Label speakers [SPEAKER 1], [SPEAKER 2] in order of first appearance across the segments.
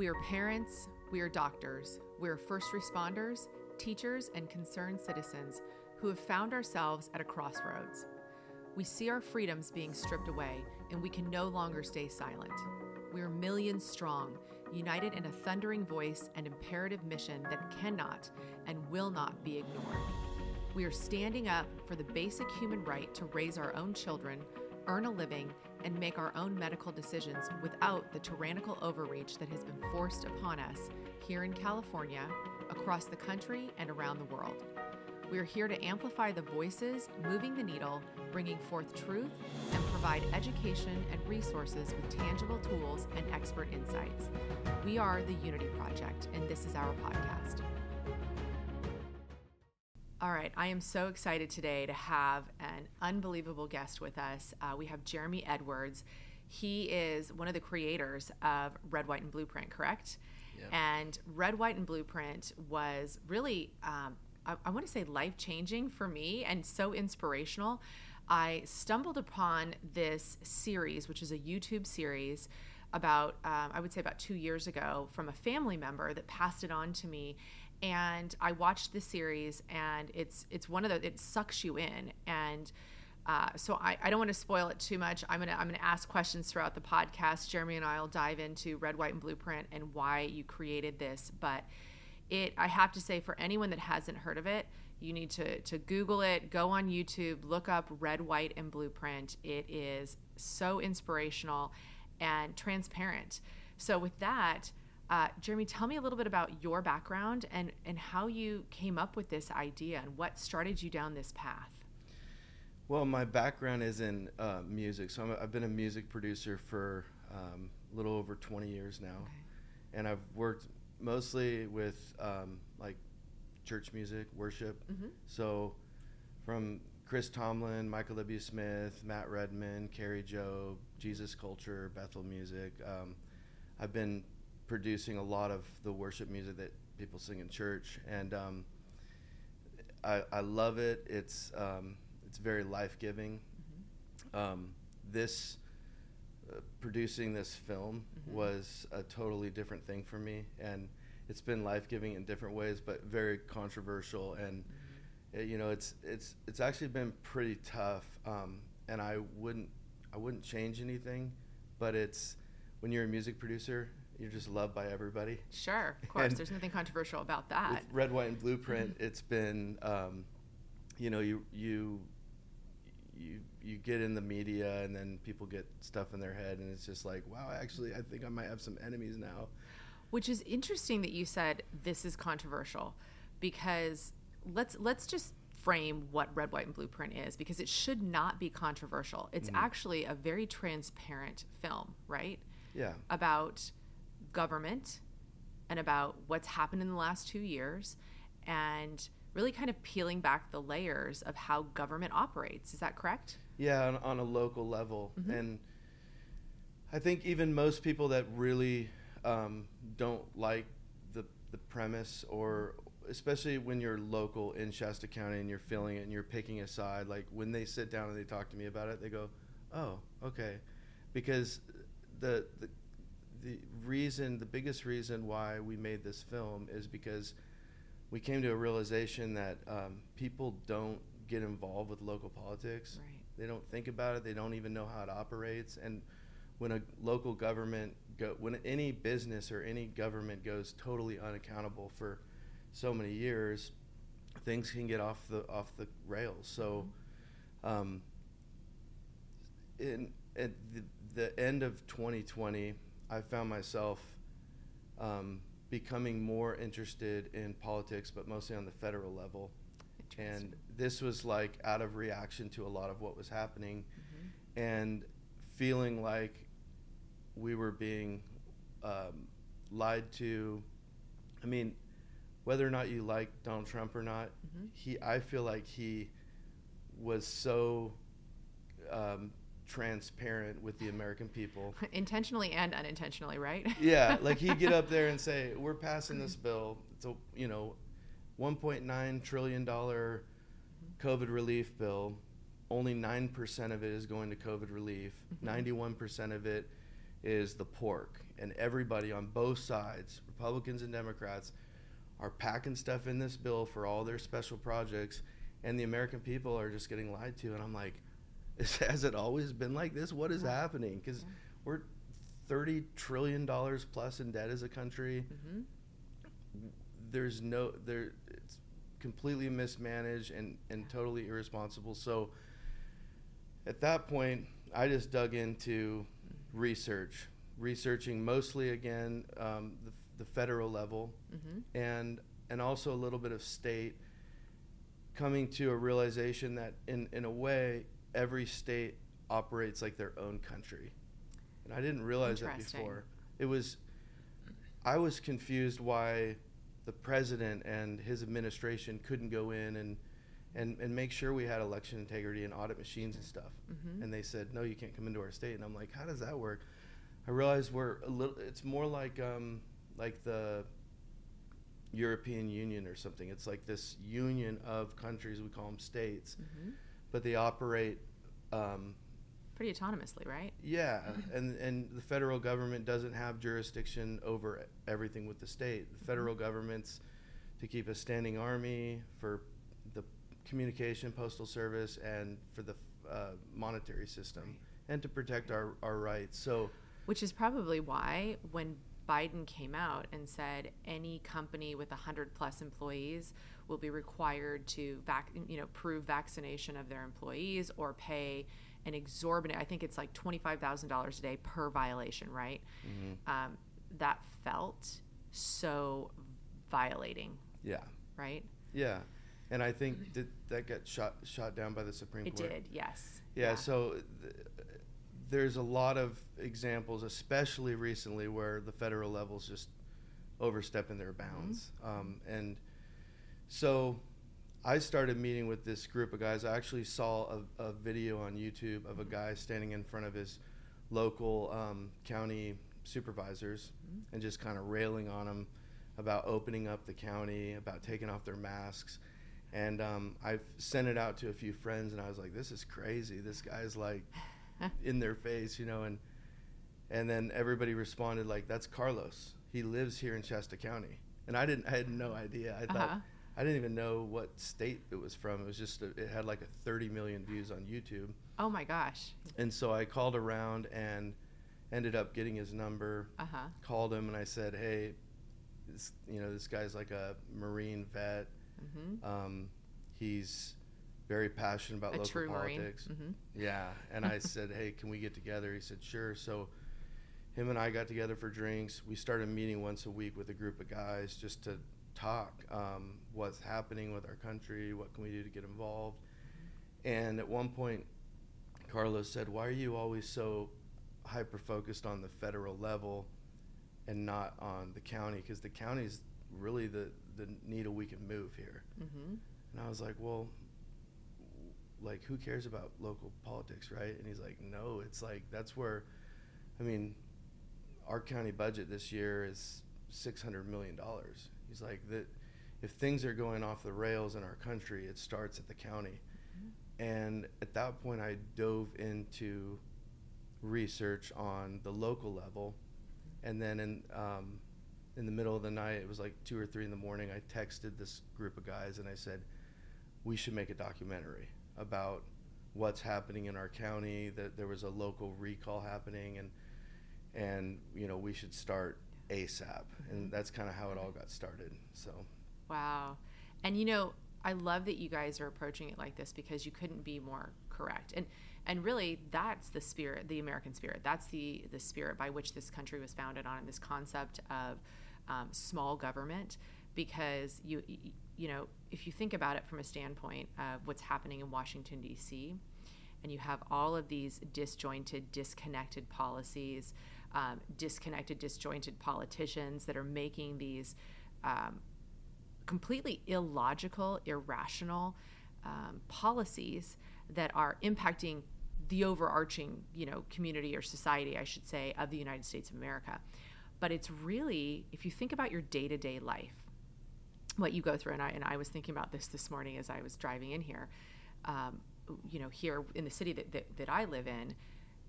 [SPEAKER 1] We are parents, we are doctors, we are first responders, teachers, and concerned citizens who have found ourselves at a crossroads. We see our freedoms being stripped away, and we can no longer stay silent. We are millions strong, united in a thundering voice and imperative mission that cannot and will not be ignored. We are standing up for the basic human right to raise our own children, earn a living, and make our own medical decisions without the tyrannical overreach that has been forced upon us here in California, across the country, and around the world. We are here to amplify the voices, moving the needle, bringing forth truth, and provide education and resources with tangible tools and expert insights. We are the Unity Project, and this is our podcast. All right, I am so excited today to have an unbelievable guest with us. Uh, we have Jeremy Edwardson. He is one of the creators of Red, White, and Blueprint, correct?
[SPEAKER 2] Yeah.
[SPEAKER 1] And Red, White, and Blueprint was really, um, I, I want to say, life changing for me and so inspirational. I stumbled upon this series, which is a YouTube series about, um, I would say, about two years ago from a family member that passed it on to me and I watched the series, and it's it's one of the it sucks you in, and uh, so I, I don't want to spoil it too much. I'm gonna I'm gonna ask questions throughout the podcast. Jeremy and I will dive into Red, White, and Blueprint and why you created this. But it I have to say for anyone that hasn't heard of it, you need to to Google it, go on YouTube, look up Red, White, and Blueprint. It is so inspirational and transparent. So with that. Uh, Jeremy, tell me a little bit about your background and, and how you came up with this idea and what started you down this path.
[SPEAKER 2] Well, my background is in uh, music, so i have been a music producer for um, a little over 20 years now, okay. and I've worked mostly with um, like church music, worship. Mm-hmm. So, from Chris Tomlin, Michael W. Smith, Matt Redman, Kari Jobe, Jesus Culture, Bethel Music. Um, I've been producing a lot of the worship music that people sing in church, and um, I, I, love it. It's um, it's very life giving. Mm-hmm. Um, this uh, producing this film mm-hmm. was a totally different thing for me, and it's been life giving in different ways, but very controversial. And mm-hmm. it, you know, it's it's it's actually been pretty tough. Um, and I wouldn't I wouldn't change anything, but it's when you're a music producer you're just loved by everybody.
[SPEAKER 1] Sure, of course. And There's nothing controversial about that.
[SPEAKER 2] Red, White, and Blueprint, mm-hmm. it's been, um, you know, you you you you get in the media, and then people get stuff in their head, and it's just like, wow, actually, I think I might have some enemies now.
[SPEAKER 1] Which is interesting that you said this is controversial, because let's let's just frame what red white and blueprint is because it should not be controversial it's mm. actually a very transparent film right
[SPEAKER 2] yeah
[SPEAKER 1] about government and about what's happened in the last two years and really kind of peeling back the layers of how government operates. Is that correct?
[SPEAKER 2] Yeah, on, on a local level. Mm-hmm. And I think even most people that really um, don't like the, the premise or especially when you're local in Shasta County and you're feeling it and you're picking a side, like when they sit down and they talk to me about it, they go, oh, okay. Because the, the the reason, the biggest reason why we made this film is because we came to a realization that um, people don't get involved with local politics.
[SPEAKER 1] Right.
[SPEAKER 2] They don't think about it. They don't even know how it operates. And when a local government go, when any business or any government goes totally unaccountable for so many years, things can get off the off the rails. So, mm-hmm. um, in at the, the end of 2020 I found myself um, becoming more interested in politics, but mostly on the federal level. And this was like out of reaction to a lot of what was happening mm-hmm. and feeling like we were being um, lied to. I mean, whether or not you like Donald Trump or not, mm-hmm. he I feel like he was so um, transparent with the American people.
[SPEAKER 1] Intentionally and unintentionally, right?
[SPEAKER 2] yeah, like he'd get up there and say, "We're passing this bill. It's a you know, 1.9 trillion dollar COVID relief bill. Only nine percent of it is going to COVID relief. 91 mm-hmm. percent of it is the pork, and everybody on both sides, Republicans and Democrats, are packing stuff in this bill for all their special projects, and the American people are just getting lied to. And I'm like, has it always been like this? What is yeah. happening? Because yeah. we're thirty trillion dollars plus in debt as a country. Mm-hmm. There's no there. It's completely mismanaged and and totally irresponsible. So at that point, I just dug into research, researching mostly again um, the, the, federal level mm-hmm. and and also a little bit of state. Coming to a realization that in in a way every state operates like their own country, and I didn't realize that before. It was I was confused why the president and his administration couldn't go in and and, and make sure we had election integrity and audit machines and stuff. Mm-hmm. And they said, no, you can't come into our state. And I'm like, how does that work? I realized we're a little. It's more like um, like the European Union or something. It's like this union of countries. We call them states, mm-hmm. But they operate. Um,
[SPEAKER 1] Pretty autonomously, right?
[SPEAKER 2] Yeah, and and the federal government doesn't have jurisdiction over everything with the state. The mm-hmm. federal mm-hmm. government's to keep a standing army for the communication, postal service, and for the uh, monetary system, right. and to protect our, our rights. So,
[SPEAKER 1] which is probably why when Biden came out and said any company with 100 plus employees will be required to vac- you know prove vaccination of their employees or pay an exorbitant I think it's like $25,000 a day per violation, right? Mm-hmm. Um, that felt so violating.
[SPEAKER 2] Yeah.
[SPEAKER 1] Right?
[SPEAKER 2] Yeah and I think did that get shot shot down by the Supreme
[SPEAKER 1] it
[SPEAKER 2] Court?
[SPEAKER 1] It did, yes.
[SPEAKER 2] Yeah, yeah. so th- there's a lot of examples, especially recently, where the federal levels just overstepping their bounds, mm-hmm. um, and so I started meeting with this group of guys. I actually saw a, a video on YouTube of a mm-hmm. guy standing in front of his local um, county supervisors mm-hmm. and just kind of railing on them about opening up the county, about taking off their masks and um, I've sent it out to a few friends, and I was like, "This is crazy. This guy's like in their face, you know." And and then everybody responded like, "That's Carlos. He lives here in Shasta County." And I didn't. I had no idea. I uh-huh. thought I didn't even know what state it was from. It was just a, it had like a 30 million views on YouTube.
[SPEAKER 1] Oh my gosh!
[SPEAKER 2] And so I called around and ended up getting his number. Uh-huh. Called him and I said, "Hey, this, you know, this guy's like a Marine vet." Mm-hmm. Um, he's very passionate about
[SPEAKER 1] a
[SPEAKER 2] local politics. Mm-hmm. Yeah, and I said, "Hey, can we get together?" He said, "Sure." So him and I got together for drinks. We started meeting once a week with a group of guys just to talk um, what's happening with our country, what can we do to get involved. And at one point, Carlos said, "Why are you always so hyper focused on the federal level and not on the county? Because the county's really the the needle we can move here. Mm-hmm. And I was like, well, like who cares about local politics, right? And he's like, no, it's like that's where, I mean, our county budget this year is six hundred million dollars. He's like that. If things are going off the rails in our country, it starts at the county. Mm-hmm. And at that point, I dove into research on the local level, and then in um, in the middle of the night, it was like two or three in the morning, I texted this group of guys and I said, we should make a documentary about what's happening in our county, that there was a local recall happening and and you know, we should start ASAP. And that's kind of how it all got started. So
[SPEAKER 1] Wow. And you know, I love that you guys are approaching it like this because you couldn't be more correct. And and really that's the spirit, the American spirit. That's the the spirit by which this country was founded on this concept of um, small government because you you know if you think about it from a standpoint of what's happening in Washington D.C. and you have all of these disjointed, disconnected policies, um, disconnected, disjointed politicians that are making these um, completely illogical, irrational um, policies that are impacting the overarching you know community or society, I should say, of the United States of America. But it's really if you think about your day-to-day life what you go through and i and i was thinking about this this morning as i was driving in here um, you know here in the city that, that, that i live in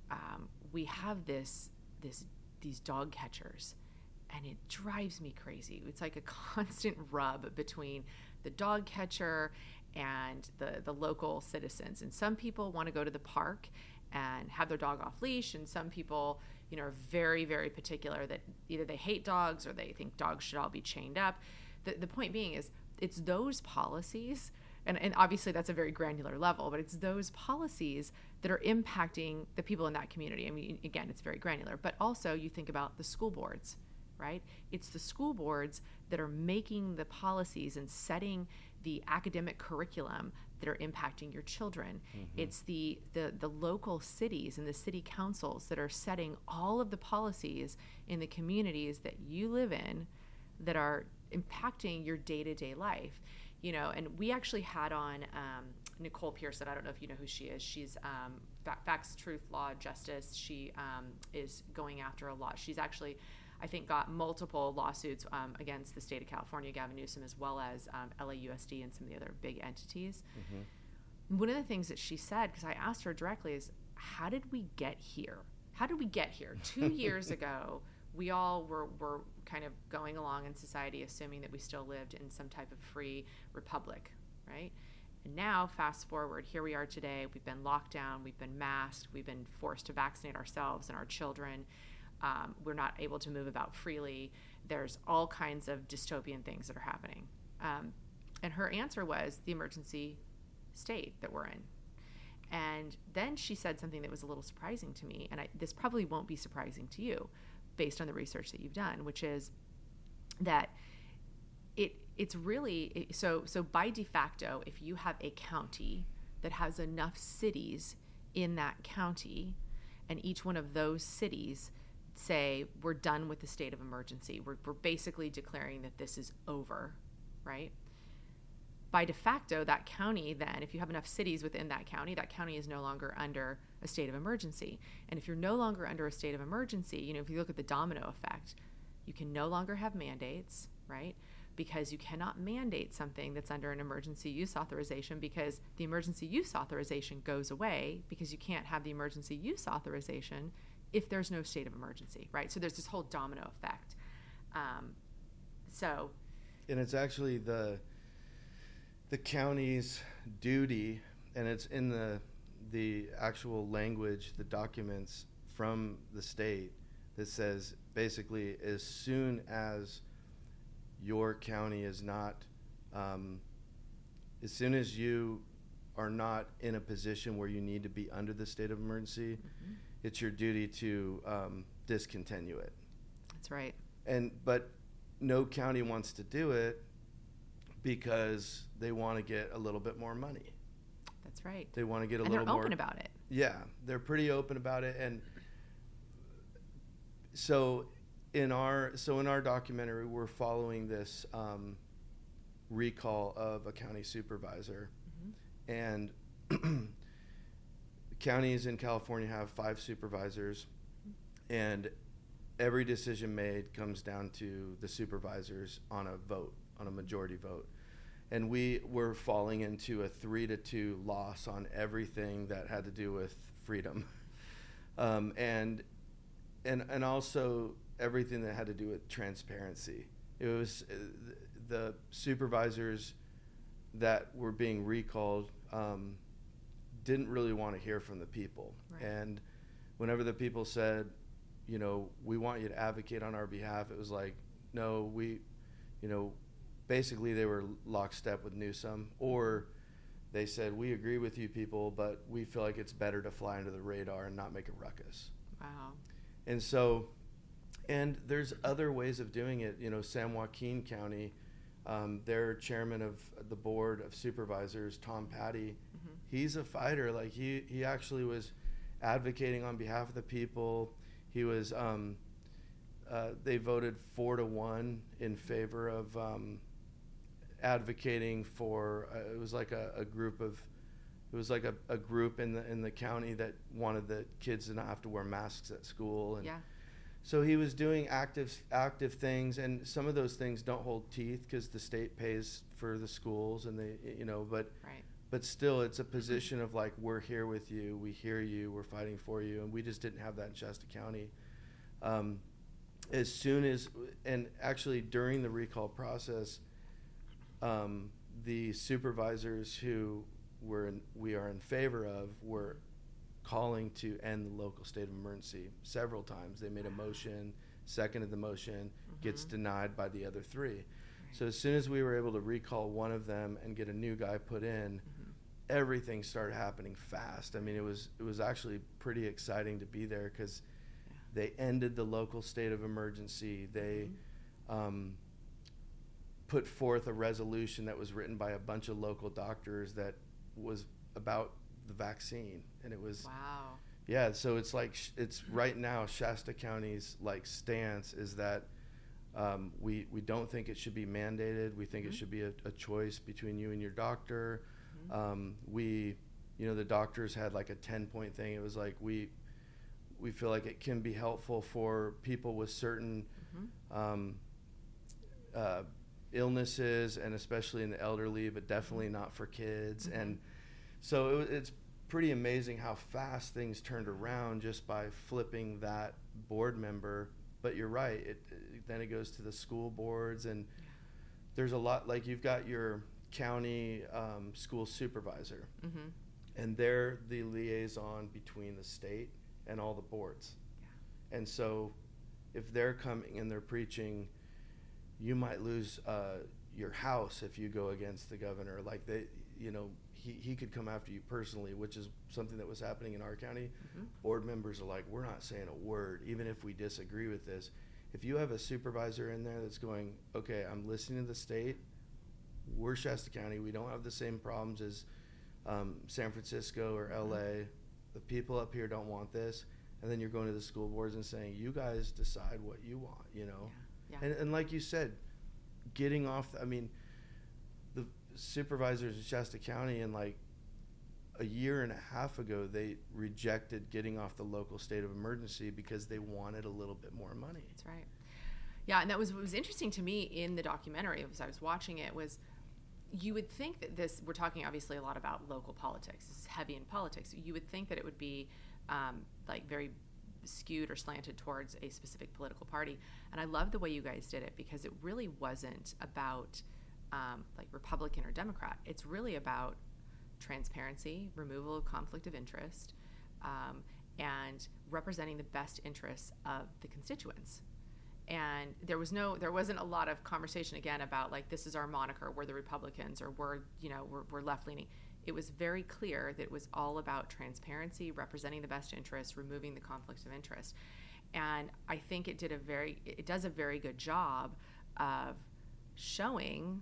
[SPEAKER 1] um, we have this this these dog catchers and it drives me crazy. It's like a constant rub between the dog catcher and the the local citizens. And some people want to go to the park and have their dog off leash and some people, you know, are very very particular that either they hate dogs or they think dogs should all be chained up. The the point being is it's those policies and, and obviously that's a very granular level, but it's those policies that are impacting the people in that community. I mean, again, it's very granular, but also you think about the school boards, right? It's the school boards that are making the policies and setting the academic curriculum that are impacting your children. Mm-hmm. It's the, the the local cities and the city councils that are setting all of the policies in the communities that you live in that are impacting your day-to-day life you know, and we actually had on um, Nicole Pearson. I don't know if you know who she is. She's um, Facts, Truth, Law, Justice. She um, is going after a lot. She's actually, I think, got multiple lawsuits um, against the state of California, Gavin Newsom, as well as um, LAUSD and some of the other big entities. Mm-hmm. One of the things that she said, because I asked her directly, is how did we get here? How did we get here? Two years ago, we all were, were kind of going along in society assuming that we still lived in some type of free republic, right? And now, fast forward, here we are today. We've been locked down, we've been masked, we've been forced to vaccinate ourselves and our children. Um, we're not able to move about freely. There's all kinds of dystopian things that are happening. Um, and her answer was the emergency state that we're in. And then she said something that was a little surprising to me, and I, this probably won't be surprising to you based on the research that you've done, which is that it it's really so so by de facto, if you have a county that has enough cities in that county, and each one of those cities say we're done with the state of emergency, we're, we're basically declaring that this is over, right? by de facto, that county, then, if you have enough cities within that county, that county is no longer under a state of emergency. And if you're no longer under a state of emergency, you know, if you look at the domino effect, you can no longer have mandates, right? Because you cannot mandate something that's under an emergency use authorization because the emergency use authorization goes away because you can't have the emergency use authorization if there's no state of emergency, right? So there's this whole domino effect. Um, so.
[SPEAKER 2] And it's actually the the county's duty, and it's in the the actual language, the documents from the state that says basically as soon as your county is not, um, as soon as you are not in a position where you need to be under the state of emergency, mm-hmm. it's your duty to um, discontinue it.
[SPEAKER 1] That's right.
[SPEAKER 2] And but no county wants to do it because they want to get a little bit more money.
[SPEAKER 1] That's right.
[SPEAKER 2] They want to get a
[SPEAKER 1] and
[SPEAKER 2] little
[SPEAKER 1] more.
[SPEAKER 2] They're
[SPEAKER 1] open about it.
[SPEAKER 2] Yeah, they're pretty open about it, and so in our so in our documentary, we're following this um, recall of a county supervisor, mm-hmm. and counties in California have five supervisors, mm-hmm. and every decision made comes down to the supervisors on a vote on a majority vote. And we were falling into a three to two loss on everything that had to do with freedom. Um, and, and, and also everything that had to do with transparency. It was uh, the supervisors that were being recalled um, didn't really want to hear from the people. Right. And whenever the people said, you know, we want you to advocate on our behalf, it was like, no, we, you know, basically they were lockstep with Newsom, or they said, "We agree with you, people, but we feel like it's better to fly under the radar and not make a ruckus."
[SPEAKER 1] Wow.
[SPEAKER 2] And so, and there's other ways of doing it. You know, San Joaquin County, um, their chairman of the board of supervisors, Tom Patti, mm-hmm. he's a fighter. Like he he actually was advocating on behalf of the people. He was. Um, uh, they voted four to one in favor of um, advocating for uh, it was like a, a, group of it was like a, a, group in the in the county that wanted the kids to not have to wear masks at school and
[SPEAKER 1] yeah.
[SPEAKER 2] so he was doing active active things and some of those things don't hold teeth because the state pays for the schools and they you know but
[SPEAKER 1] right.
[SPEAKER 2] but still it's a position of like we're here with you we hear you we're fighting for you and we just didn't have that in Shasta County um, as soon as, and actually during the recall process, um, the supervisors who were in, we are in favor of were calling to end the local state of emergency several times. They made a motion, seconded the motion, gets
[SPEAKER 1] Mhm.
[SPEAKER 2] denied by the other three. So as soon as we were able to recall one of them and get a new guy put in,
[SPEAKER 1] Mhm.
[SPEAKER 2] everything started happening fast. I mean, it was it was actually pretty exciting to be there because
[SPEAKER 1] Yeah.
[SPEAKER 2] they ended the local state of emergency. They
[SPEAKER 1] Mhm.
[SPEAKER 2] um, put forth a resolution that was written by a bunch of local doctors that was about the vaccine, and it was
[SPEAKER 1] Wow.
[SPEAKER 2] yeah. So it's like sh- it's right now Shasta County's like stance is that. Um, we, we don't think it should be mandated. We think
[SPEAKER 1] Mhm.
[SPEAKER 2] it should be a, a choice between you and your doctor.
[SPEAKER 1] Mhm.
[SPEAKER 2] Um, we, you know, the doctors had like a 10 point thing. It was like, we, we feel like it can be helpful for people with certain
[SPEAKER 1] Mhm.
[SPEAKER 2] um, uh, illnesses and especially in the elderly, but definitely not for kids.
[SPEAKER 1] Mhm.
[SPEAKER 2] And so it, it's pretty amazing how fast things turned around just by flipping that board member. But you're right. It, it then it goes to the school boards and there's a lot like you've got your county um, school supervisor
[SPEAKER 1] Mhm.
[SPEAKER 2] and they're the liaison between the state and all the boards. And so if they're coming and they're preaching, you might lose uh, your house if you go against the governor. Like they, you know, he, he could come after you personally, which is something that was happening in our county.
[SPEAKER 1] Mhm.
[SPEAKER 2] Board members are like, we're not saying a word, even if we disagree with this. If you have a supervisor in there that's going, okay, I'm listening to the state, we're Shasta County, we don't have the same problems as um, San Francisco or
[SPEAKER 1] Mhm.
[SPEAKER 2] LA. The people up here don't want this. And then you're going to the school boards and saying, you guys decide what you want, you know?
[SPEAKER 1] Yeah. Yeah.
[SPEAKER 2] And, and like you said, getting off, I mean, the supervisors in Shasta County in like a year and a half ago, they rejected getting off the local state of emergency because they wanted a little bit more money.
[SPEAKER 1] That's right. Yeah, and that was what was interesting to me in the documentary as I was watching it was you would think that this we're talking obviously a lot about local politics. This is heavy in politics. You would think that it would be um, like very skewed or slanted towards a specific political party. And I love the way you guys did it because it really wasn't about um, like Republican or Democrat. It's really about transparency, removal of conflict of interest, um, and representing the best interests of the constituents. And there was no, there wasn't a lot of conversation again about like this is our moniker, we're the Republicans, or we're, you know, we're, we're left leaning. It was very clear that it was all about transparency, representing the best interests, removing the conflicts of interest. And I think it did a very, it does a very good job of showing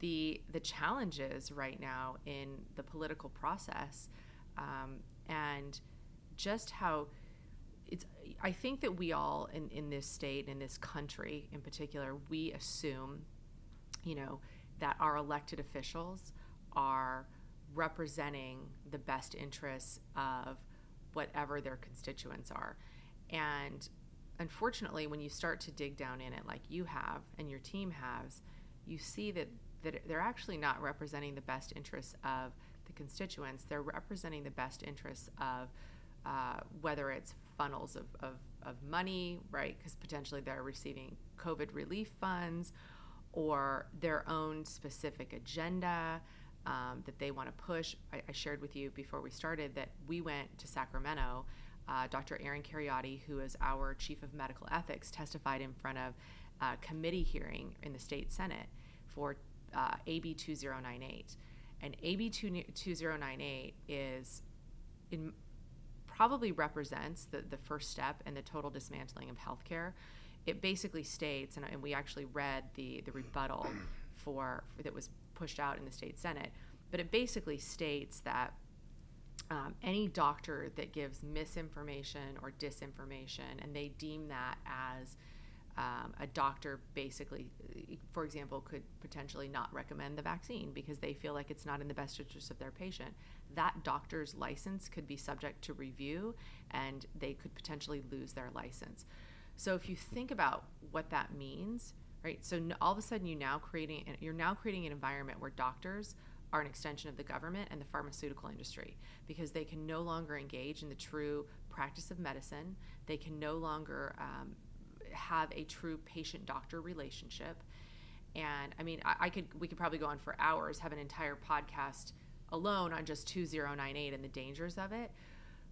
[SPEAKER 1] the the challenges right now in the political process um, and just how it's I think that we all in, in this state in this country in particular we assume you know that our elected officials are representing the best interests of whatever their constituents are and unfortunately when you start to dig down in it like you have and your team has you see that that they're actually not representing the best interests of the constituents. They're representing the best interests of uh, whether it's funnels of, of, of money, right? Because potentially they're receiving COVID relief funds or their own specific agenda um, that they want to push. I, I, shared with you before we started that we went to Sacramento. Uh, Dr. Aaron Kheriaty, who is our chief of medical ethics, testified in front of a committee hearing in the state senate for uh, AB 2098. And AB 2098 is in probably represents the, the first step in the total dismantling of healthcare. It basically states, and, and we actually read the, the rebuttal for, for, that was pushed out in the state senate, but it basically states that um, any doctor that gives misinformation or disinformation, and they deem that as um, a doctor basically, for example, could potentially not recommend the vaccine because they feel like it's not in the best interest of their patient. That doctor's license could be subject to review and they could potentially lose their license. So if you think about what that means, right? So all of a sudden you now creating you're now creating an environment where doctors are an extension of the government and the pharmaceutical industry because they can no longer engage in the true practice of medicine. They can no longer um, have a true patient doctor relationship. And I mean, I, I, could we could probably go on for hours, have an entire podcast alone on just 2098 and the dangers of it.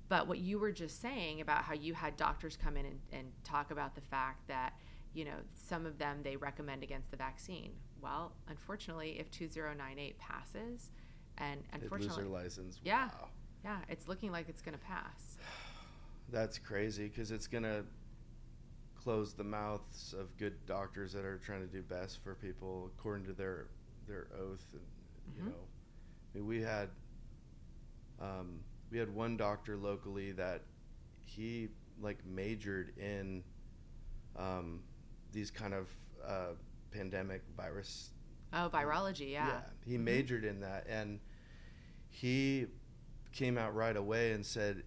[SPEAKER 1] But what you were just saying about how you had doctors come in and, and talk about the fact that, you know, some of them they recommend against the vaccine. Well, unfortunately, if 2098 passes, and unfortunately,
[SPEAKER 2] lose their license.
[SPEAKER 1] Yeah,
[SPEAKER 2] wow.
[SPEAKER 1] yeah, it's looking like it's going to pass.
[SPEAKER 2] That's crazy because it's going to close the mouths of good doctors that are trying to do best for people according to their their oath. And, you mm-hmm. know, I mean, we had um, we had one doctor locally that he like majored in um, these kind of uh, pandemic virus.
[SPEAKER 1] Oh, virology, yeah. Yeah,
[SPEAKER 2] he mm-hmm. majored in that, and he came out right away and said,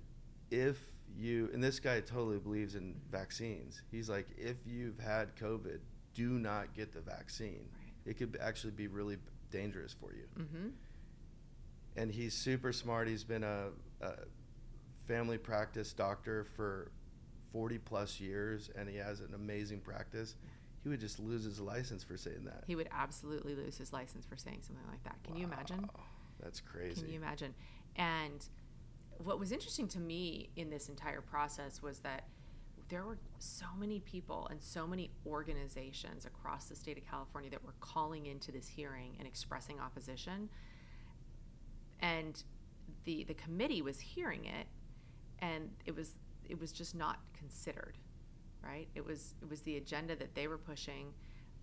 [SPEAKER 2] if you and this guy totally believes in vaccines. He's like, if you've had COVID, do not get the vaccine. Right. It could actually be really dangerous for you. Mm-hmm. And he's super smart. He's been a, a family practice doctor for 40 plus years, and he has an amazing practice. He would just lose his license for saying that.
[SPEAKER 1] He would absolutely lose his license for saying something like that. Can wow. you imagine?
[SPEAKER 2] That's crazy.
[SPEAKER 1] Can you imagine? And what was interesting to me in this entire process was that there were so many people and so many organizations across the state of California that were calling into this hearing and expressing opposition. And the the committee was hearing it and it was it was just not considered, right? It was it was the agenda that they were pushing.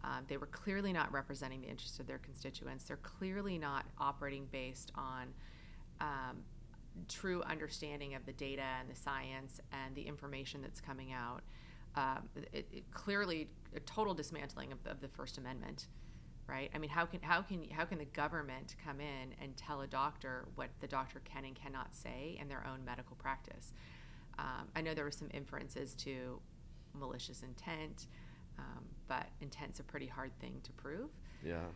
[SPEAKER 1] Um, they were clearly not representing the interests of their constituents. They're clearly not operating based on um, true understanding of the data and the science and the information that's coming out. Um, it, it clearly a total dismantling of, of, the First Amendment, right? I mean, how can how can how can the government come in and tell a doctor what the doctor can and cannot say in their own medical practice? Um, I know there were some inferences to malicious intent, um, but intent's a pretty hard thing to prove.
[SPEAKER 2] Yeah.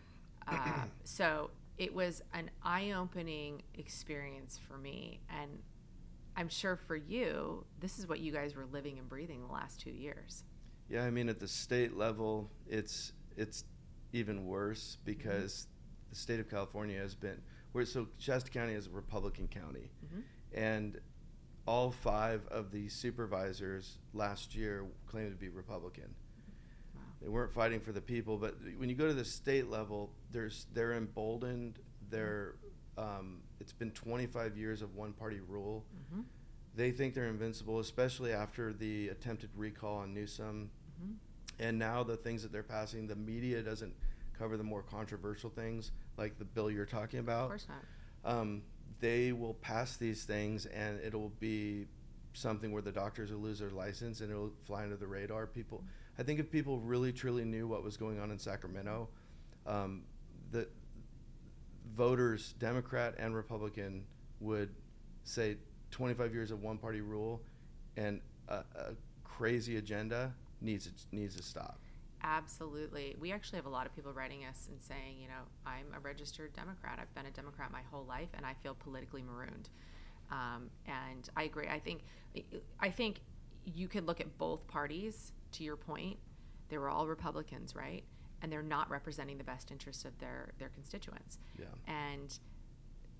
[SPEAKER 1] Uh, so it was an eye-opening experience for me and i'm sure for you this is what you guys were living and breathing the last two years
[SPEAKER 2] yeah i mean at the state level it's it's even worse because mm-hmm. the state of california has been where so shasta county is a republican county mm-hmm. and all five of the supervisors last year claimed to be republican they weren't fighting for the people. But when you go to the state level, there's they're emboldened. They're um, it's been 25 years of one party rule. Mm-hmm. They think they're invincible, especially after the attempted recall on Newsom. Mm-hmm. And now the things that they're passing, the media doesn't cover the more controversial things like the bill you're talking about.
[SPEAKER 1] Of course not.
[SPEAKER 2] Um, they will pass these things, and it'll be something where the doctors will lose their license and it'll fly under the radar. People. I think if people really truly knew what was going on in Sacramento, um, the voters, Democrat and Republican, would say 25 years of one party rule and a, a crazy agenda needs needs to stop.
[SPEAKER 1] Absolutely. We actually have a lot of people writing us and saying, you know, I'm a registered Democrat. I've been a Democrat my whole life, and I feel politically marooned. Um, and I agree. I think, I think you could look at both parties to your point, they were all Republicans, right? And they're not representing the best interests of their their constituents.
[SPEAKER 2] Yeah.
[SPEAKER 1] And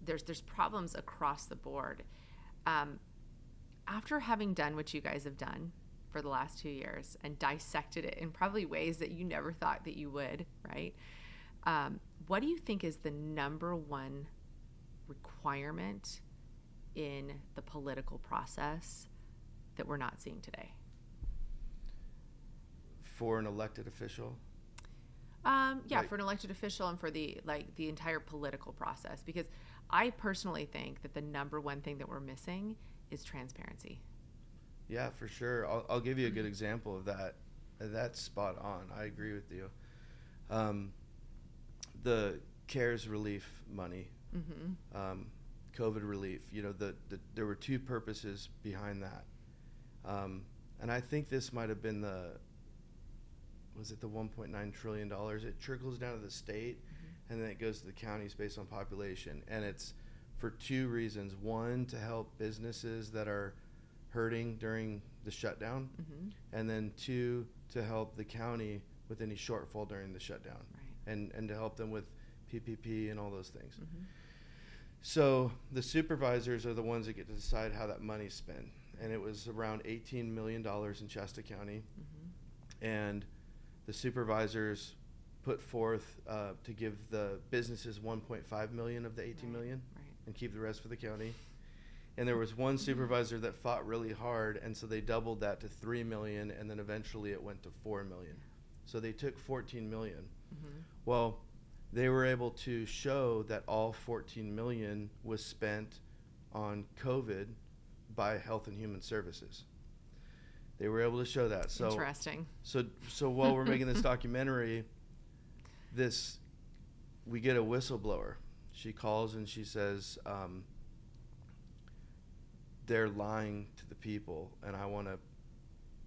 [SPEAKER 1] there's there's problems across the board. Um, after having done what you guys have done for the last two years and dissected it in probably ways that you never thought that you would, right? Um, what do you think is the number one requirement in the political process that we're not seeing today?
[SPEAKER 2] for an elected official?
[SPEAKER 1] Um, yeah, like, for an elected official and for the like the entire political process, because I personally think that the number one thing that we're missing is transparency.
[SPEAKER 2] Yeah, for sure. I'll, I'll give you a good example of that. That's spot on. I agree with you. Um, the CARES relief money, mm-hmm. um, COVID relief. You know, the, the, there were two purposes behind that, um, and I think this might have been the was it the 1.9 trillion dollars? It trickles down to the state, mm-hmm. and then it goes to the counties based on population, and it's for two reasons. One, to help businesses that are hurting during the shutdown,
[SPEAKER 1] Mm-hmm.
[SPEAKER 2] and then two to help the county with any shortfall during the shutdown,
[SPEAKER 1] Right.
[SPEAKER 2] and and to help them with PPP and all those things.
[SPEAKER 1] Mm-hmm.
[SPEAKER 2] So the supervisors are the ones that get to decide how that money's spent, and it was around eighteen million dollars in Shasta County,
[SPEAKER 1] Mm-hmm.
[SPEAKER 2] and the supervisors put forth uh, to give the businesses 1.5 million of the 18
[SPEAKER 1] Right,
[SPEAKER 2] million
[SPEAKER 1] Right.
[SPEAKER 2] and keep the rest for the county. And there was one supervisor that fought really hard, and so they doubled that to three million, and then eventually it went to four million. So they took 14 million.
[SPEAKER 1] Mm-hmm.
[SPEAKER 2] Well, they were able to show that all 14 million was spent on COVID by Health and Human Services. They were able to show that. So
[SPEAKER 1] Interesting.
[SPEAKER 2] so so while we're making this documentary, this we get a whistleblower. She calls and she says, um, "They're lying to the people, and I want to.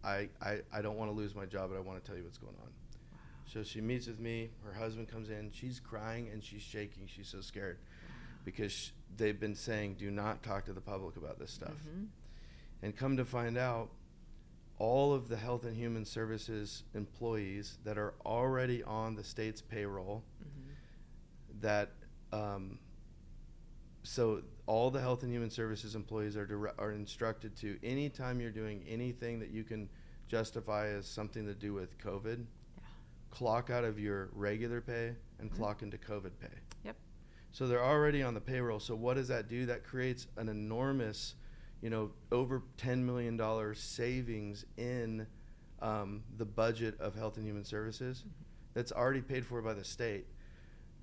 [SPEAKER 2] I, I I don't want to lose my job, but I want to tell you what's going on."
[SPEAKER 1] Wow.
[SPEAKER 2] So she meets with me. Her husband comes in. She's crying and she's shaking. She's so scared because sh- they've been saying, "Do not talk to the public about this stuff."
[SPEAKER 1] Mm-hmm.
[SPEAKER 2] And come to find out, all of the Health and Human Services employees that are already on the state's payroll,
[SPEAKER 1] Mm-hmm.
[SPEAKER 2] that um, so all the Health and Human Services employees are dire- are instructed to anytime you're doing anything that you can justify as something to do with COVID,
[SPEAKER 1] Yeah.
[SPEAKER 2] clock out of your regular pay and
[SPEAKER 1] Mhm.
[SPEAKER 2] clock into COVID pay.
[SPEAKER 1] Yep.
[SPEAKER 2] So they're already on the payroll. So what does that do? That creates an enormous, you know, over ten million dollars savings in um, the budget of Health and Human Services.
[SPEAKER 1] Mhm.
[SPEAKER 2] That's already paid for by the state.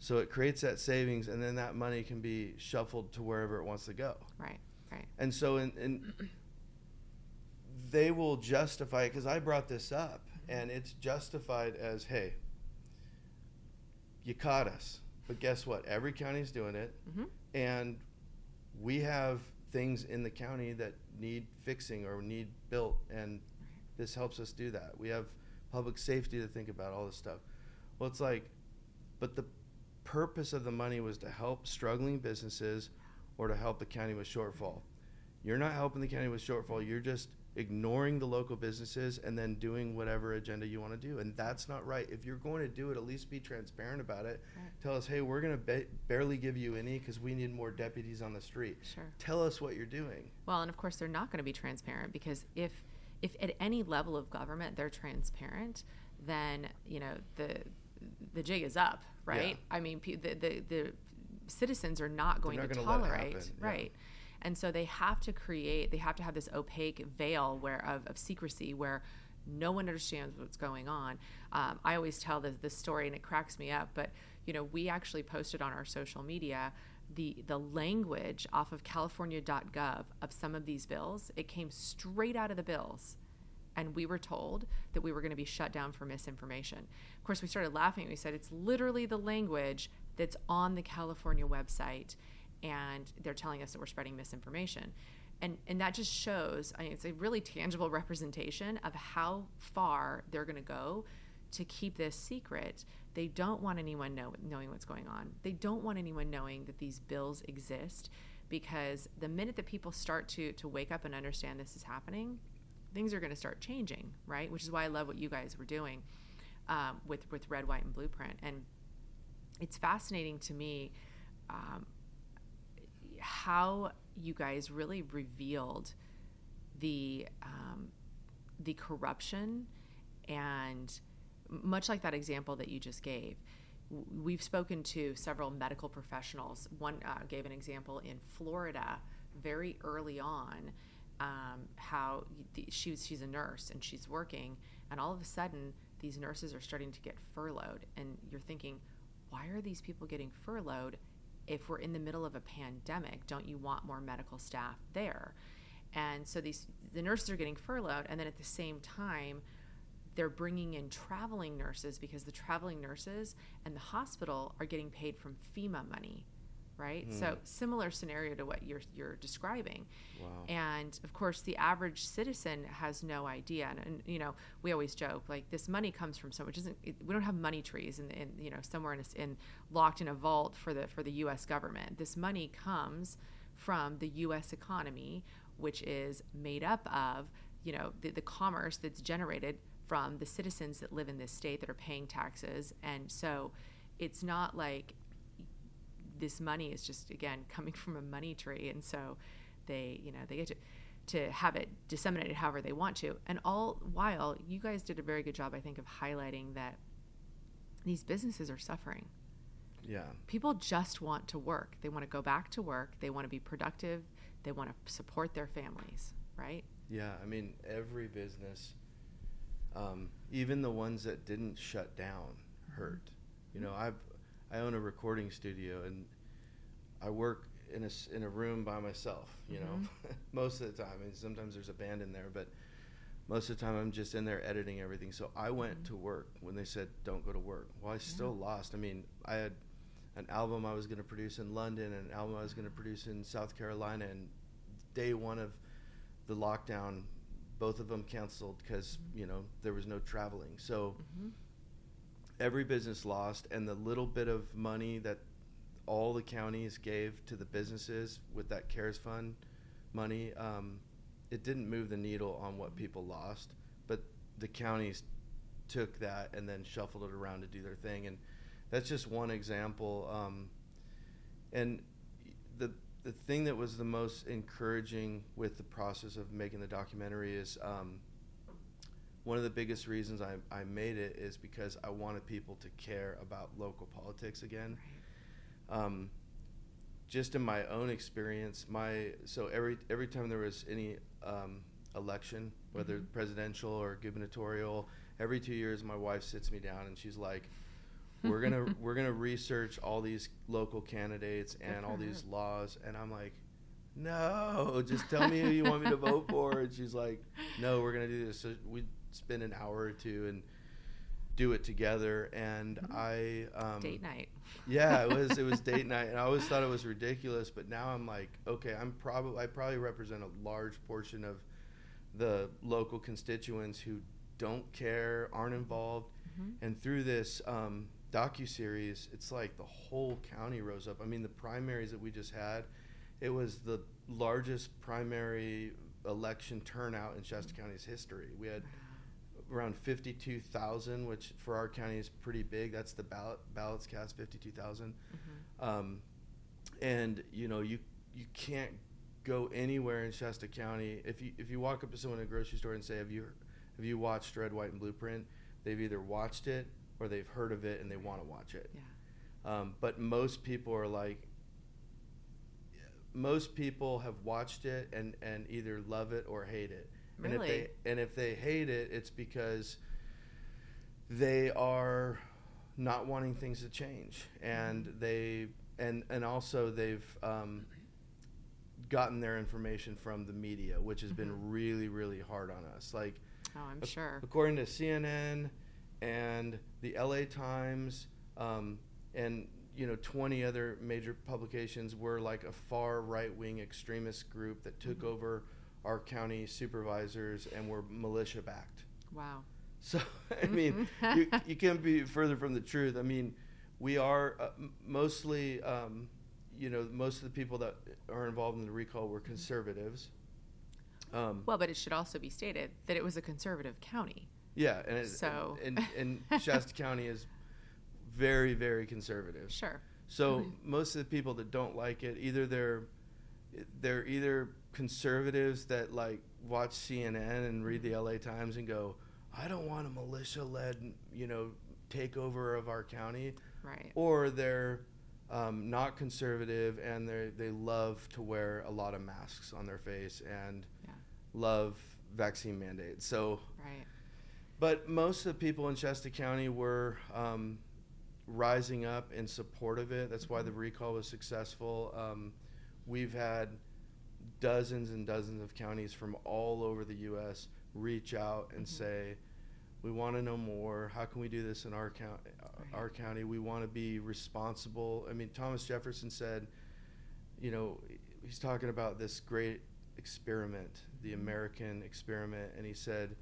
[SPEAKER 2] So it creates that savings, and then that money can be shuffled to wherever it wants to go.
[SPEAKER 1] Right. Right.
[SPEAKER 2] And so, in, in they will justify it because I brought this up, and it's justified as, "Hey, you caught us." But guess what? Every county's doing it,
[SPEAKER 1] Mm-hmm.
[SPEAKER 2] and we have things in the county that need fixing or need built, and this helps us do that. We have public safety to think about, all this stuff. Well, it's like, but the purpose of the money was to help struggling businesses or to help the county with shortfall. You're not helping the county with shortfall. You're just ignoring the local businesses and then doing whatever agenda you want to do. And that's not right. If you're going to do it, at least be transparent about it.
[SPEAKER 1] Right.
[SPEAKER 2] Tell us, hey, we're going to ba- barely give you any because we need more deputies on the street.
[SPEAKER 1] Sure.
[SPEAKER 2] Tell us what you're doing.
[SPEAKER 1] Well, and of course they're not going to be transparent because if if at any level of government they're transparent, then you know the the jig is up, right?
[SPEAKER 2] Yeah.
[SPEAKER 1] I mean, the, the the citizens are not going
[SPEAKER 2] not
[SPEAKER 1] to
[SPEAKER 2] gonna let it
[SPEAKER 1] tolerate,
[SPEAKER 2] yeah.
[SPEAKER 1] right? And so they have to create, they have to have this opaque veil where of, of secrecy where no one understands what's going on. Um, I always tell this, this story and it cracks me up, but you know, we actually posted on our social media the the language off of California.gov of some of these bills. It came straight out of the bills, and we were told that we were going to be shut down for misinformation. Of course, we started laughing. We said it's literally the language that's on the California website, and they're telling us that we're spreading misinformation. And, and that just shows, I mean, it's a really tangible representation of how far they're going to go to keep this secret. They don't want anyone know, knowing what's going on. They don't want anyone knowing that these bills exist because the minute that people start to, to wake up and understand this is happening, things are going to start changing, right? Which is why I love what you guys were doing um, with, with Red, White, and Blueprint. And it's fascinating to me um, how you guys really revealed the um, the corruption and much like that example that you just gave we've spoken to several medical professionals one uh, gave an example in florida very early on um, how the, she was, she's a nurse and she's working and all of a sudden these nurses are starting to get furloughed and you're thinking why are these people getting furloughed if we're in the middle of a pandemic? Don't you want more medical staff there? And so these the nurses are getting furloughed and then at the same time they're bringing in traveling nurses because the traveling nurses and the hospital are getting paid from FEMA money right so
[SPEAKER 2] Mm.
[SPEAKER 1] similar scenario to what you're you're describing
[SPEAKER 2] Wow.
[SPEAKER 1] and of course the average citizen has no idea and, and you know we always joke like this money comes from somewhere it doesn't it, we don't have money trees in, in you know somewhere in, a in locked in a vault for the for the US government this money comes from the US economy which is made up of, you know, the, the commerce that's generated from the citizens that live in this state that are paying taxes. And so it's not like this money is just, again, coming from a money tree. And so they, you know, they get to to have it disseminated however they want to. And all while you guys did a very good job, I think, of highlighting that these businesses are suffering.
[SPEAKER 2] Yeah.
[SPEAKER 1] People just want to work. They want to go back to work. They want to be productive. They want to support their families, right?
[SPEAKER 2] Yeah. I mean, every business, um, even the ones that didn't shut down, hurt. You know, I've I own a recording studio and I work in a, in a room by myself, you mm-hmm. know, most of the time. I mean, sometimes there's a band in there, but most of the time I'm just in there editing everything. So I went mm-hmm. to work when they said don't go to work. Well, I yeah. still lost. I mean, I had an album I was going to produce in London and an album I was going to produce in South Carolina, and day one of the lockdown, both of them canceled because mm-hmm. you know there was no traveling. So. Mm-hmm. Every business lost, and the little bit of money that all the counties gave to the businesses with that CARES fund money, um, it didn't move the needle on what people lost, but the counties took that and then shuffled it around to do their thing, and that's just one example. Um, and the the thing that was the most encouraging with the process of making the documentary is um, one of the biggest reasons I, I made it is because I wanted people to care about local politics again. Um, just in my own experience, my so every every time there was any um, election, whether mm-hmm. presidential or gubernatorial, every two years my wife sits me down and she's like, "We're gonna we're gonna research all these local candidates and all these laws," and I'm like, "No, just tell me who you want me to vote for." And she's like, "No, we're gonna do this." So we spend an hour or two and do it together. And mm-hmm. i um,
[SPEAKER 1] date night.
[SPEAKER 2] Yeah it was it was date night. And i always thought it was ridiculous but now i'm like okay i'm probably i probably represent a large portion of the local constituents who don't care aren't involved. Mm-hmm. and through this um, docu-series it's like the whole county rose up. I mean the primaries that we just had it was the largest primary election turnout in shasta mm-hmm. county's history. We had around 52,000, which for our county is pretty big. That's the ballot ballots cast 52,000. Mm-hmm. Um, and you know you you can't go anywhere in Shasta County if you if you walk up to someone in a grocery store and say have you have you watched Red White and Blueprint? They've either watched it or they've heard of it and they want to watch it. Yeah. Um, but most people are like most people have watched it and and either love it or hate it
[SPEAKER 1] Really?
[SPEAKER 2] And if they and if they hate it, it's because they are not wanting things to change, and they and and also they've um, gotten their information from the media, which has mm-hmm. been really really hard on us. Like,
[SPEAKER 1] oh, I'm a- sure.
[SPEAKER 2] According to CNN and the LA Times, um, and you know 20 other major publications were like a far right wing extremist group that took mm-hmm. over our county supervisors and were militia backed.
[SPEAKER 1] Wow.
[SPEAKER 2] So, I mean, you, you can't be further from the truth. I mean, we are uh, mostly, um, you know, most of the people that are involved in the recall were conservatives.
[SPEAKER 1] Um, well, but it should also be stated that it was a conservative county.
[SPEAKER 2] Yeah, and it, so and, and, and Shasta County is very, very conservative.
[SPEAKER 1] Sure.
[SPEAKER 2] So mm-hmm. most of the people that don't like it, either they're they're either conservatives that like watch CNN and read the LA Times and go, I don't want a militia led, you know, takeover of our county.
[SPEAKER 1] Right.
[SPEAKER 2] Or they're um, not conservative and they they love to wear a lot of masks on their face and yeah. love vaccine mandates. So.
[SPEAKER 1] Right.
[SPEAKER 2] But most of the people in Shasta County were um, rising up in support of it. That's why the mm-hmm. recall was successful. Um, we've had dozens and dozens of counties from all over the U.S. reach out and mm-hmm. say, "We want to know more. How can we do this in our county? Right. Our county. We want to be responsible." I mean, Thomas Jefferson said, you know, he's talking about this great experiment, the mm-hmm. American experiment, and he said,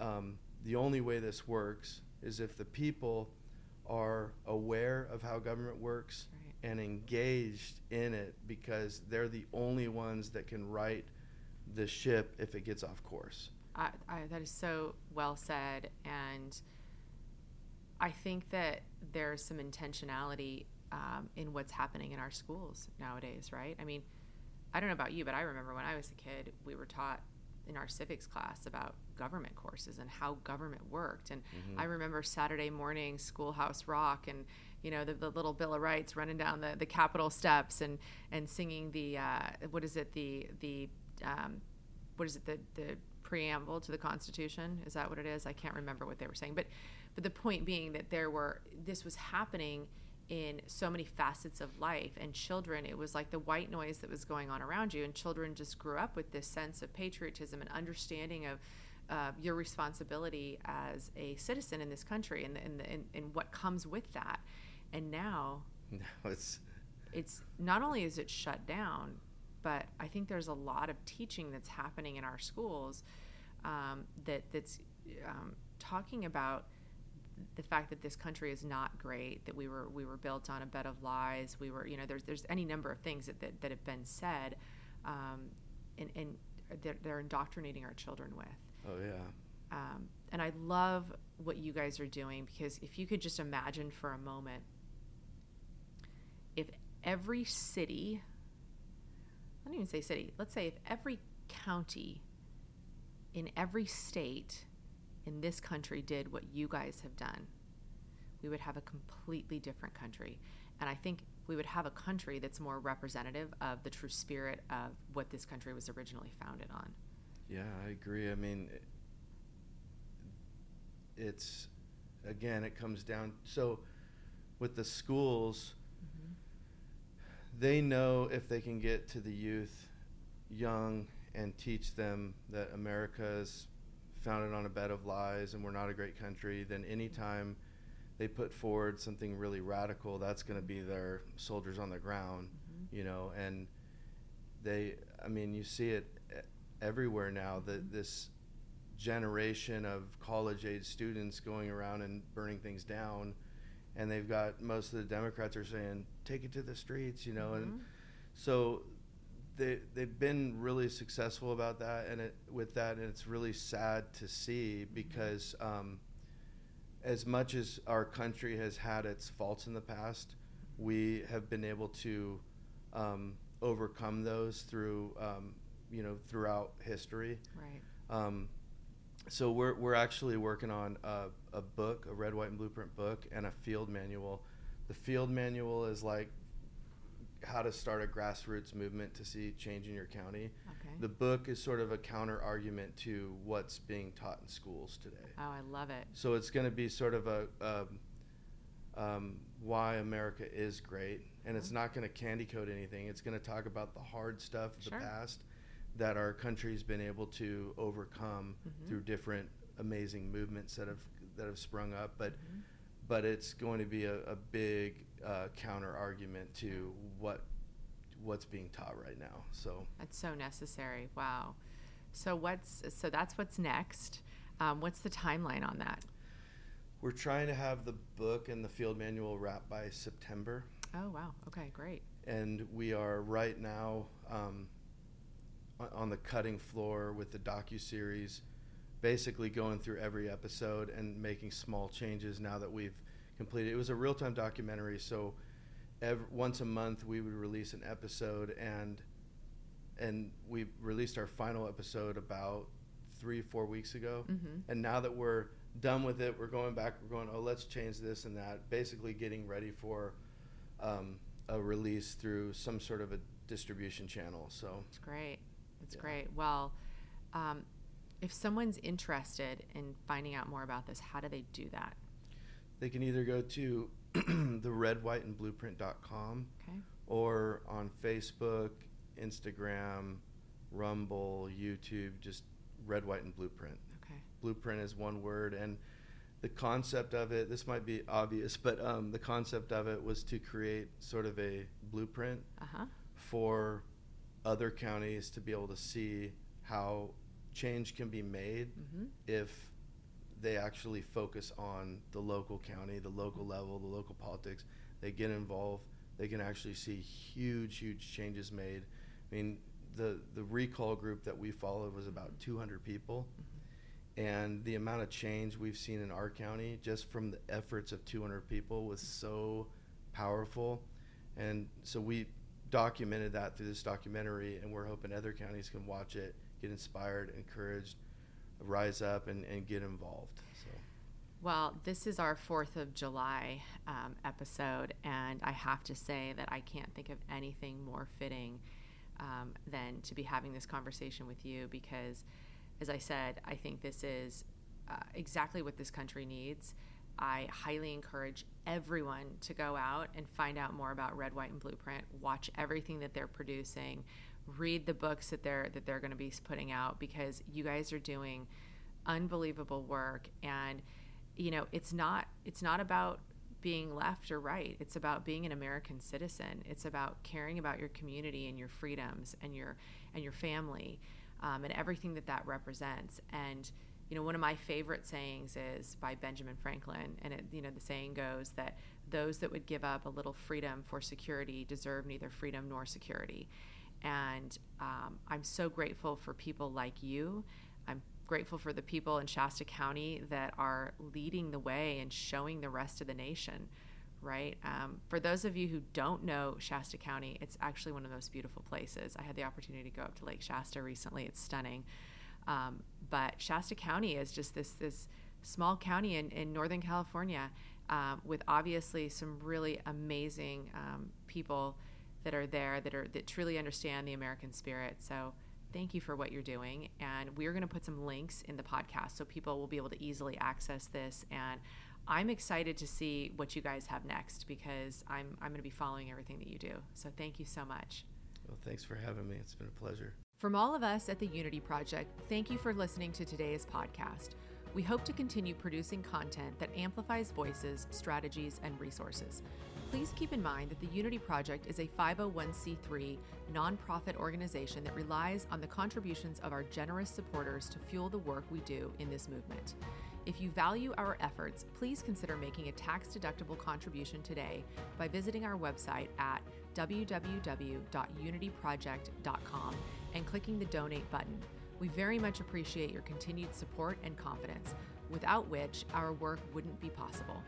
[SPEAKER 2] um, the only way this works is if the people are aware of how government works and engaged in it because they're the only ones that can right the ship if it gets off course.
[SPEAKER 1] I, I, that is so well said, and I think that there's some intentionality um, in what's happening in our schools nowadays, right? I mean, I don't know about you, but I remember when I was a kid, we were taught in our civics class about government courses and how government worked. And mm-hmm. I remember Saturday morning Schoolhouse Rock and you know the, the, little Bill of Rights running down the, the Capitol steps and and singing the uh, what is it the the um, what is it the the preamble to the Constitution? Is that what it is? I can't remember what they were saying, but but the point being that there were this was happening in so many facets of life. And children it was like the white noise that was going on around you. And children just grew up with this sense of patriotism and understanding of uh, your responsibility as a citizen in this country and, and, and, and what comes with that and now
[SPEAKER 2] now it's
[SPEAKER 1] it's not only is it shut down but i think there's a lot of teaching that's happening in our schools um, that that's um, talking about the fact that this country is not great, that we were we were built on a bed of lies, we were you know there's there's any number of things that that, that have been said, um, and and they're, they're, indoctrinating our children with.
[SPEAKER 2] Oh yeah.
[SPEAKER 1] Um, and I love what you guys are doing because if you could just imagine for a moment, if every city, I don't even say city, let's say if every county in every state in this country did what you guys have done, we would have a completely different country. And I think we would have a country that's more representative of the true spirit of what this country was originally founded on.
[SPEAKER 2] Yeah, I agree. I mean, it's again, it comes down so with the schools. They know if they can get to the youth young and teach them that America is founded on a bed of lies and we're not a great country, then anytime they put forward something really radical, that's going to be their soldiers on the ground, mm-hmm. you know, and they, I mean, you see it everywhere now that mm-hmm. this generation of college age students going around and burning things down and they've got most of the democrats are saying take it to the streets you know mm-hmm. and so they they've been really successful about that, and it with that, and it's really sad to see because um, as much as our country has had its faults in the past, we have been able to um, overcome those through um, you know throughout history.
[SPEAKER 1] Right.
[SPEAKER 2] So we're we're actually working on a, a book, a red, white, and blueprint book, and a field manual. The field manual is like how to start a grassroots movement to see change in your county.
[SPEAKER 1] Okay.
[SPEAKER 2] The book is sort of a counter argument to what's being taught in schools today.
[SPEAKER 1] Oh, I love it.
[SPEAKER 2] So it's going to be sort of a um, um, why America is great, and it's mm-hmm. not going to candy coat anything. It's going to talk about the hard stuff of
[SPEAKER 1] sure.
[SPEAKER 2] the past that our country's been able to overcome mm-hmm. through different amazing movements that have that have sprung up, but. Mm-hmm but it's going to be a, a big uh, counter argument to what what's being taught right now. So
[SPEAKER 1] that's so necessary. Wow. So what's so that's what's next. Um, what's the timeline on that?
[SPEAKER 2] We're trying to have the book and the field manual wrapped by September.
[SPEAKER 1] Oh wow. Okay, great.
[SPEAKER 2] And we are right now um, on the cutting floor with the docu series basically going through every episode and making small changes now that we've completed. It was a real time documentary, so every, once a month we would release an episode, and and we released our final episode about three four weeks ago.
[SPEAKER 1] Mm-hmm.
[SPEAKER 2] And now that we're done with it, we're going back. We're going, oh, let's change this and that. Basically, getting ready for um, a release through some sort of a distribution channel. So
[SPEAKER 1] it's great. It's yeah. great. Well. Um, if someone's interested in finding out more about this, how do they do that?
[SPEAKER 2] They can either go to the red, white, and blueprint.com
[SPEAKER 1] okay.
[SPEAKER 2] or on Facebook, Instagram, Rumble, YouTube, just red, white, and blueprint.
[SPEAKER 1] Okay.
[SPEAKER 2] Blueprint is one word. And the concept of it, this might be obvious, but um, the concept of it was to create sort of a blueprint
[SPEAKER 1] uh-huh.
[SPEAKER 2] for other counties to be able to see how change can be made
[SPEAKER 1] mm-hmm.
[SPEAKER 2] if they actually focus on the local county, the local level, the local politics. They get involved. They can actually see huge, huge changes made. I mean, the the recall group that we followed was about 200 people, mm-hmm. and the amount of change we've seen in our county just from the efforts of 200 people was so powerful, and so we documented that through this documentary, and we're hoping other counties can watch it, get inspired, encouraged, rise up, and, and get involved. So.
[SPEAKER 1] Well, this is our 4th of July um, episode, and I have to say that I can't think of anything more fitting um, than to be having this conversation with you because, as I said, I think this is uh, exactly what this country needs. I highly encourage everyone to go out and find out more about Red, White, and Blueprint. Watch everything that they're producing. Read the books that they're that they're going to be putting out because you guys are doing unbelievable work. And you know, it's not it's not about being left or right. It's about being an American citizen. It's about caring about your community and your freedoms and your and your family um, and everything that that represents. And you know, one of my favorite sayings is by Benjamin Franklin, and it, you know, the saying goes that those that would give up a little freedom for security deserve neither freedom nor security. And um, I'm so grateful for people like you. I'm grateful for the people in Shasta County that are leading the way and showing the rest of the nation, right? Um, for those of you who don't know Shasta County, it's actually one of the most beautiful places. I had the opportunity to go up to Lake Shasta recently, it's stunning. Um, but Shasta County is just this this small county in, in Northern California um, with obviously some really amazing um, people that are there that are that truly understand the American spirit. So thank you for what you're doing, and we're going to put some links in the podcast so people will be able to easily access this. And I'm excited to see what you guys have next because I'm I'm going to be following everything that you do. So thank you so much.
[SPEAKER 2] Well, thanks for having me. It's been a pleasure.
[SPEAKER 1] From all of us at the Unity Project, thank you for listening to today's podcast. We hope to continue producing content that amplifies voices, strategies, and resources. Please keep in mind that the Unity Project is a 501c3 nonprofit organization that relies on the contributions of our generous supporters to fuel the work we do in this movement. If you value our efforts, please consider making a tax deductible contribution today by visiting our website at www.unityproject.com and clicking the donate button. We very much appreciate your continued support and confidence, without which our work wouldn't be possible.